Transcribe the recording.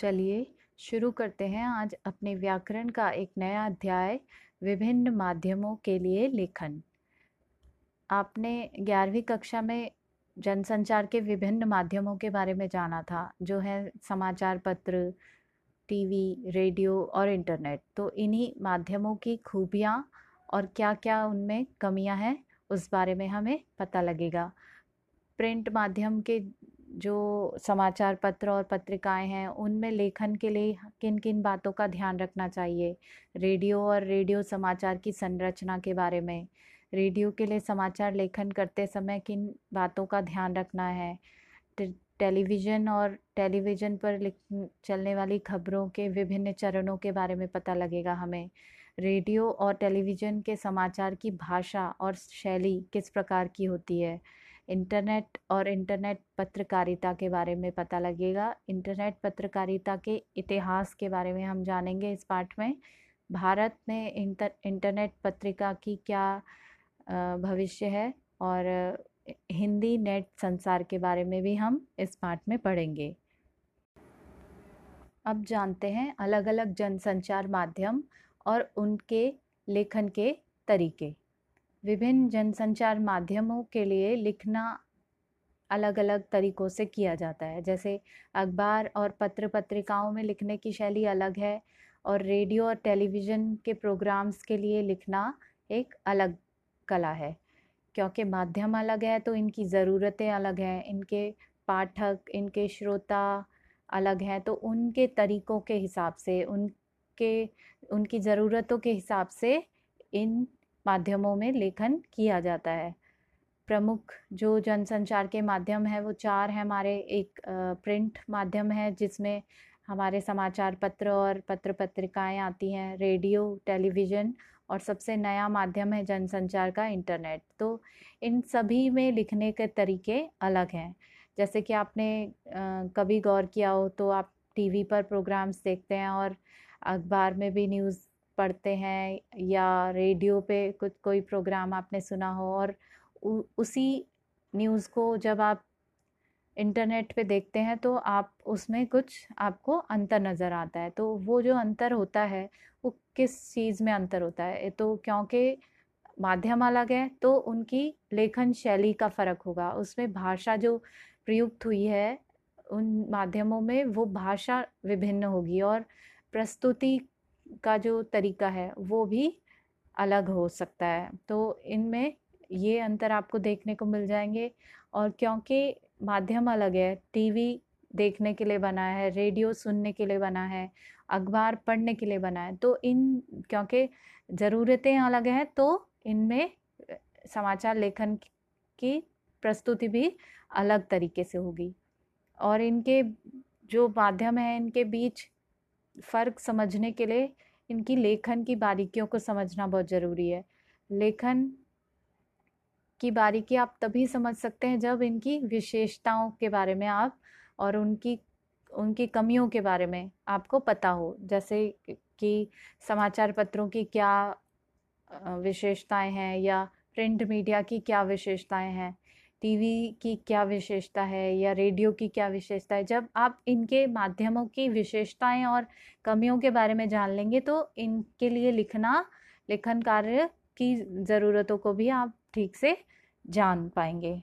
चलिए शुरू करते हैं आज अपने व्याकरण का एक नया अध्याय, विभिन्न माध्यमों के लिए लेखन। आपने ग्यारहवीं कक्षा में जनसंचार के विभिन्न माध्यमों के बारे में जाना था, जो है समाचार पत्र, टीवी, रेडियो और इंटरनेट। तो इन्हीं माध्यमों की खूबियाँ और क्या क्या उनमें कमियाँ हैं, उस बारे में हमें पता लगेगा। प्रिंट माध्यम के जो समाचार पत्र और पत्रिकाएँ हैं, उनमें लेखन के लिए किन किन बातों का ध्यान रखना चाहिए? रेडियो और रेडियो समाचार की संरचना के बारे में। रेडियो के लिए समाचार लेखन करते समय किन बातों का ध्यान रखना है? टेलीविज़न और टेलीविज़न पर चलने वाली खबरों के विभिन्न चरणों के बारे में पता लगेगा हमें। रेडियो और टेलीविज़न के समाचार की भाषा और शैली किस प्रकार की होती है? इंटरनेट और इंटरनेट पत्रकारिता के बारे में पता लगेगा। इंटरनेट पत्रकारिता के इतिहास के बारे में हम जानेंगे इस पाठ में। भारत में इंटर, इंटरनेट पत्रिका की क्या भविष्य है और हिंदी नेट संसार के बारे में भी हम इस पाठ में पढ़ेंगे। अब जानते हैं अलग अलग जनसंचार माध्यम और उनके लेखन के तरीके। विभिन्न जनसंचार माध्यमों के लिए लिखना अलग अलग तरीक़ों से किया जाता है। जैसे अखबार और पत्र पत्रिकाओं में लिखने की शैली अलग है और रेडियो और टेलीविज़न के प्रोग्राम्स के लिए लिखना एक अलग कला है। क्योंकि माध्यम अलग है तो इनकी ज़रूरतें अलग हैं, इनके पाठक, इनके श्रोता अलग हैं तो उनके तरीक़ों के हिसाब से, उनके, उनकी ज़रूरतों के हिसाब से इन माध्यमों में लेखन किया जाता है। प्रमुख जो जनसंचार के माध्यम है, वो चार हैं हमारे। एक प्रिंट माध्यम है, जिसमें हमारे समाचार पत्र और पत्र पत्रिकाएँ आती हैं, रेडियो, टेलीविज़न और सबसे नया माध्यम है जनसंचार का इंटरनेट। तो इन सभी में लिखने के तरीके अलग हैं। जैसे कि आपने कभी गौर किया हो तो आप टीवी पर प्रोग्राम्स देखते हैं और अखबार में भी न्यूज़ पढ़ते हैं या रेडियो पे कुछ कोई प्रोग्राम आपने सुना हो और उ, उसी न्यूज़ को जब आप इंटरनेट पे देखते हैं तो आप उसमें कुछ आपको अंतर नज़र आता है। तो वो जो अंतर होता है वो किस चीज़ में अंतर होता है? तो क्योंकि माध्यम अलग है तो उनकी लेखन शैली का फ़र्क होगा। उसमें भाषा जो प्रयुक्त हुई है उन माध्यमों में वो भाषा विभिन्न होगी और प्रस्तुति का जो तरीका है, वो भी अलग हो सकता है। तो इनमें ये अंतर आपको देखने को मिल जाएँगे और क्योंकि माध्यम अलग है, टीवी देखने के लिए बना है, रेडियो सुनने के लिए बना है, अखबार पढ़ने के लिए बना है तो इन क्योंकि ज़रूरतें अलग हैं तो इनमें समाचार लेखन की प्रस्तुति भी अलग तरीके से होगी। और इनके जो माध्यम है, इनके बीच फ़र्क समझने के लिए इनकी लेखन की बारीकियों को समझना बहुत ज़रूरी है। लेखन की बारीकी आप तभी समझ सकते हैं जब इनकी विशेषताओं के बारे में आप और उनकी उनकी कमियों के बारे में आपको पता हो। जैसे कि समाचार पत्रों की क्या विशेषताएँ हैं या प्रिंट मीडिया की क्या विशेषताएँ हैं। टीवी की क्या विशेषता है या रेडियो की क्या विशेषता है? जब आप इनके माध्यमों की विशेषताएँ और कमियों के बारे में जान लेंगे तो इनके लिए लिखना, लेखन कार्य की ज़रूरतों को भी आप ठीक से जान पाएँगे।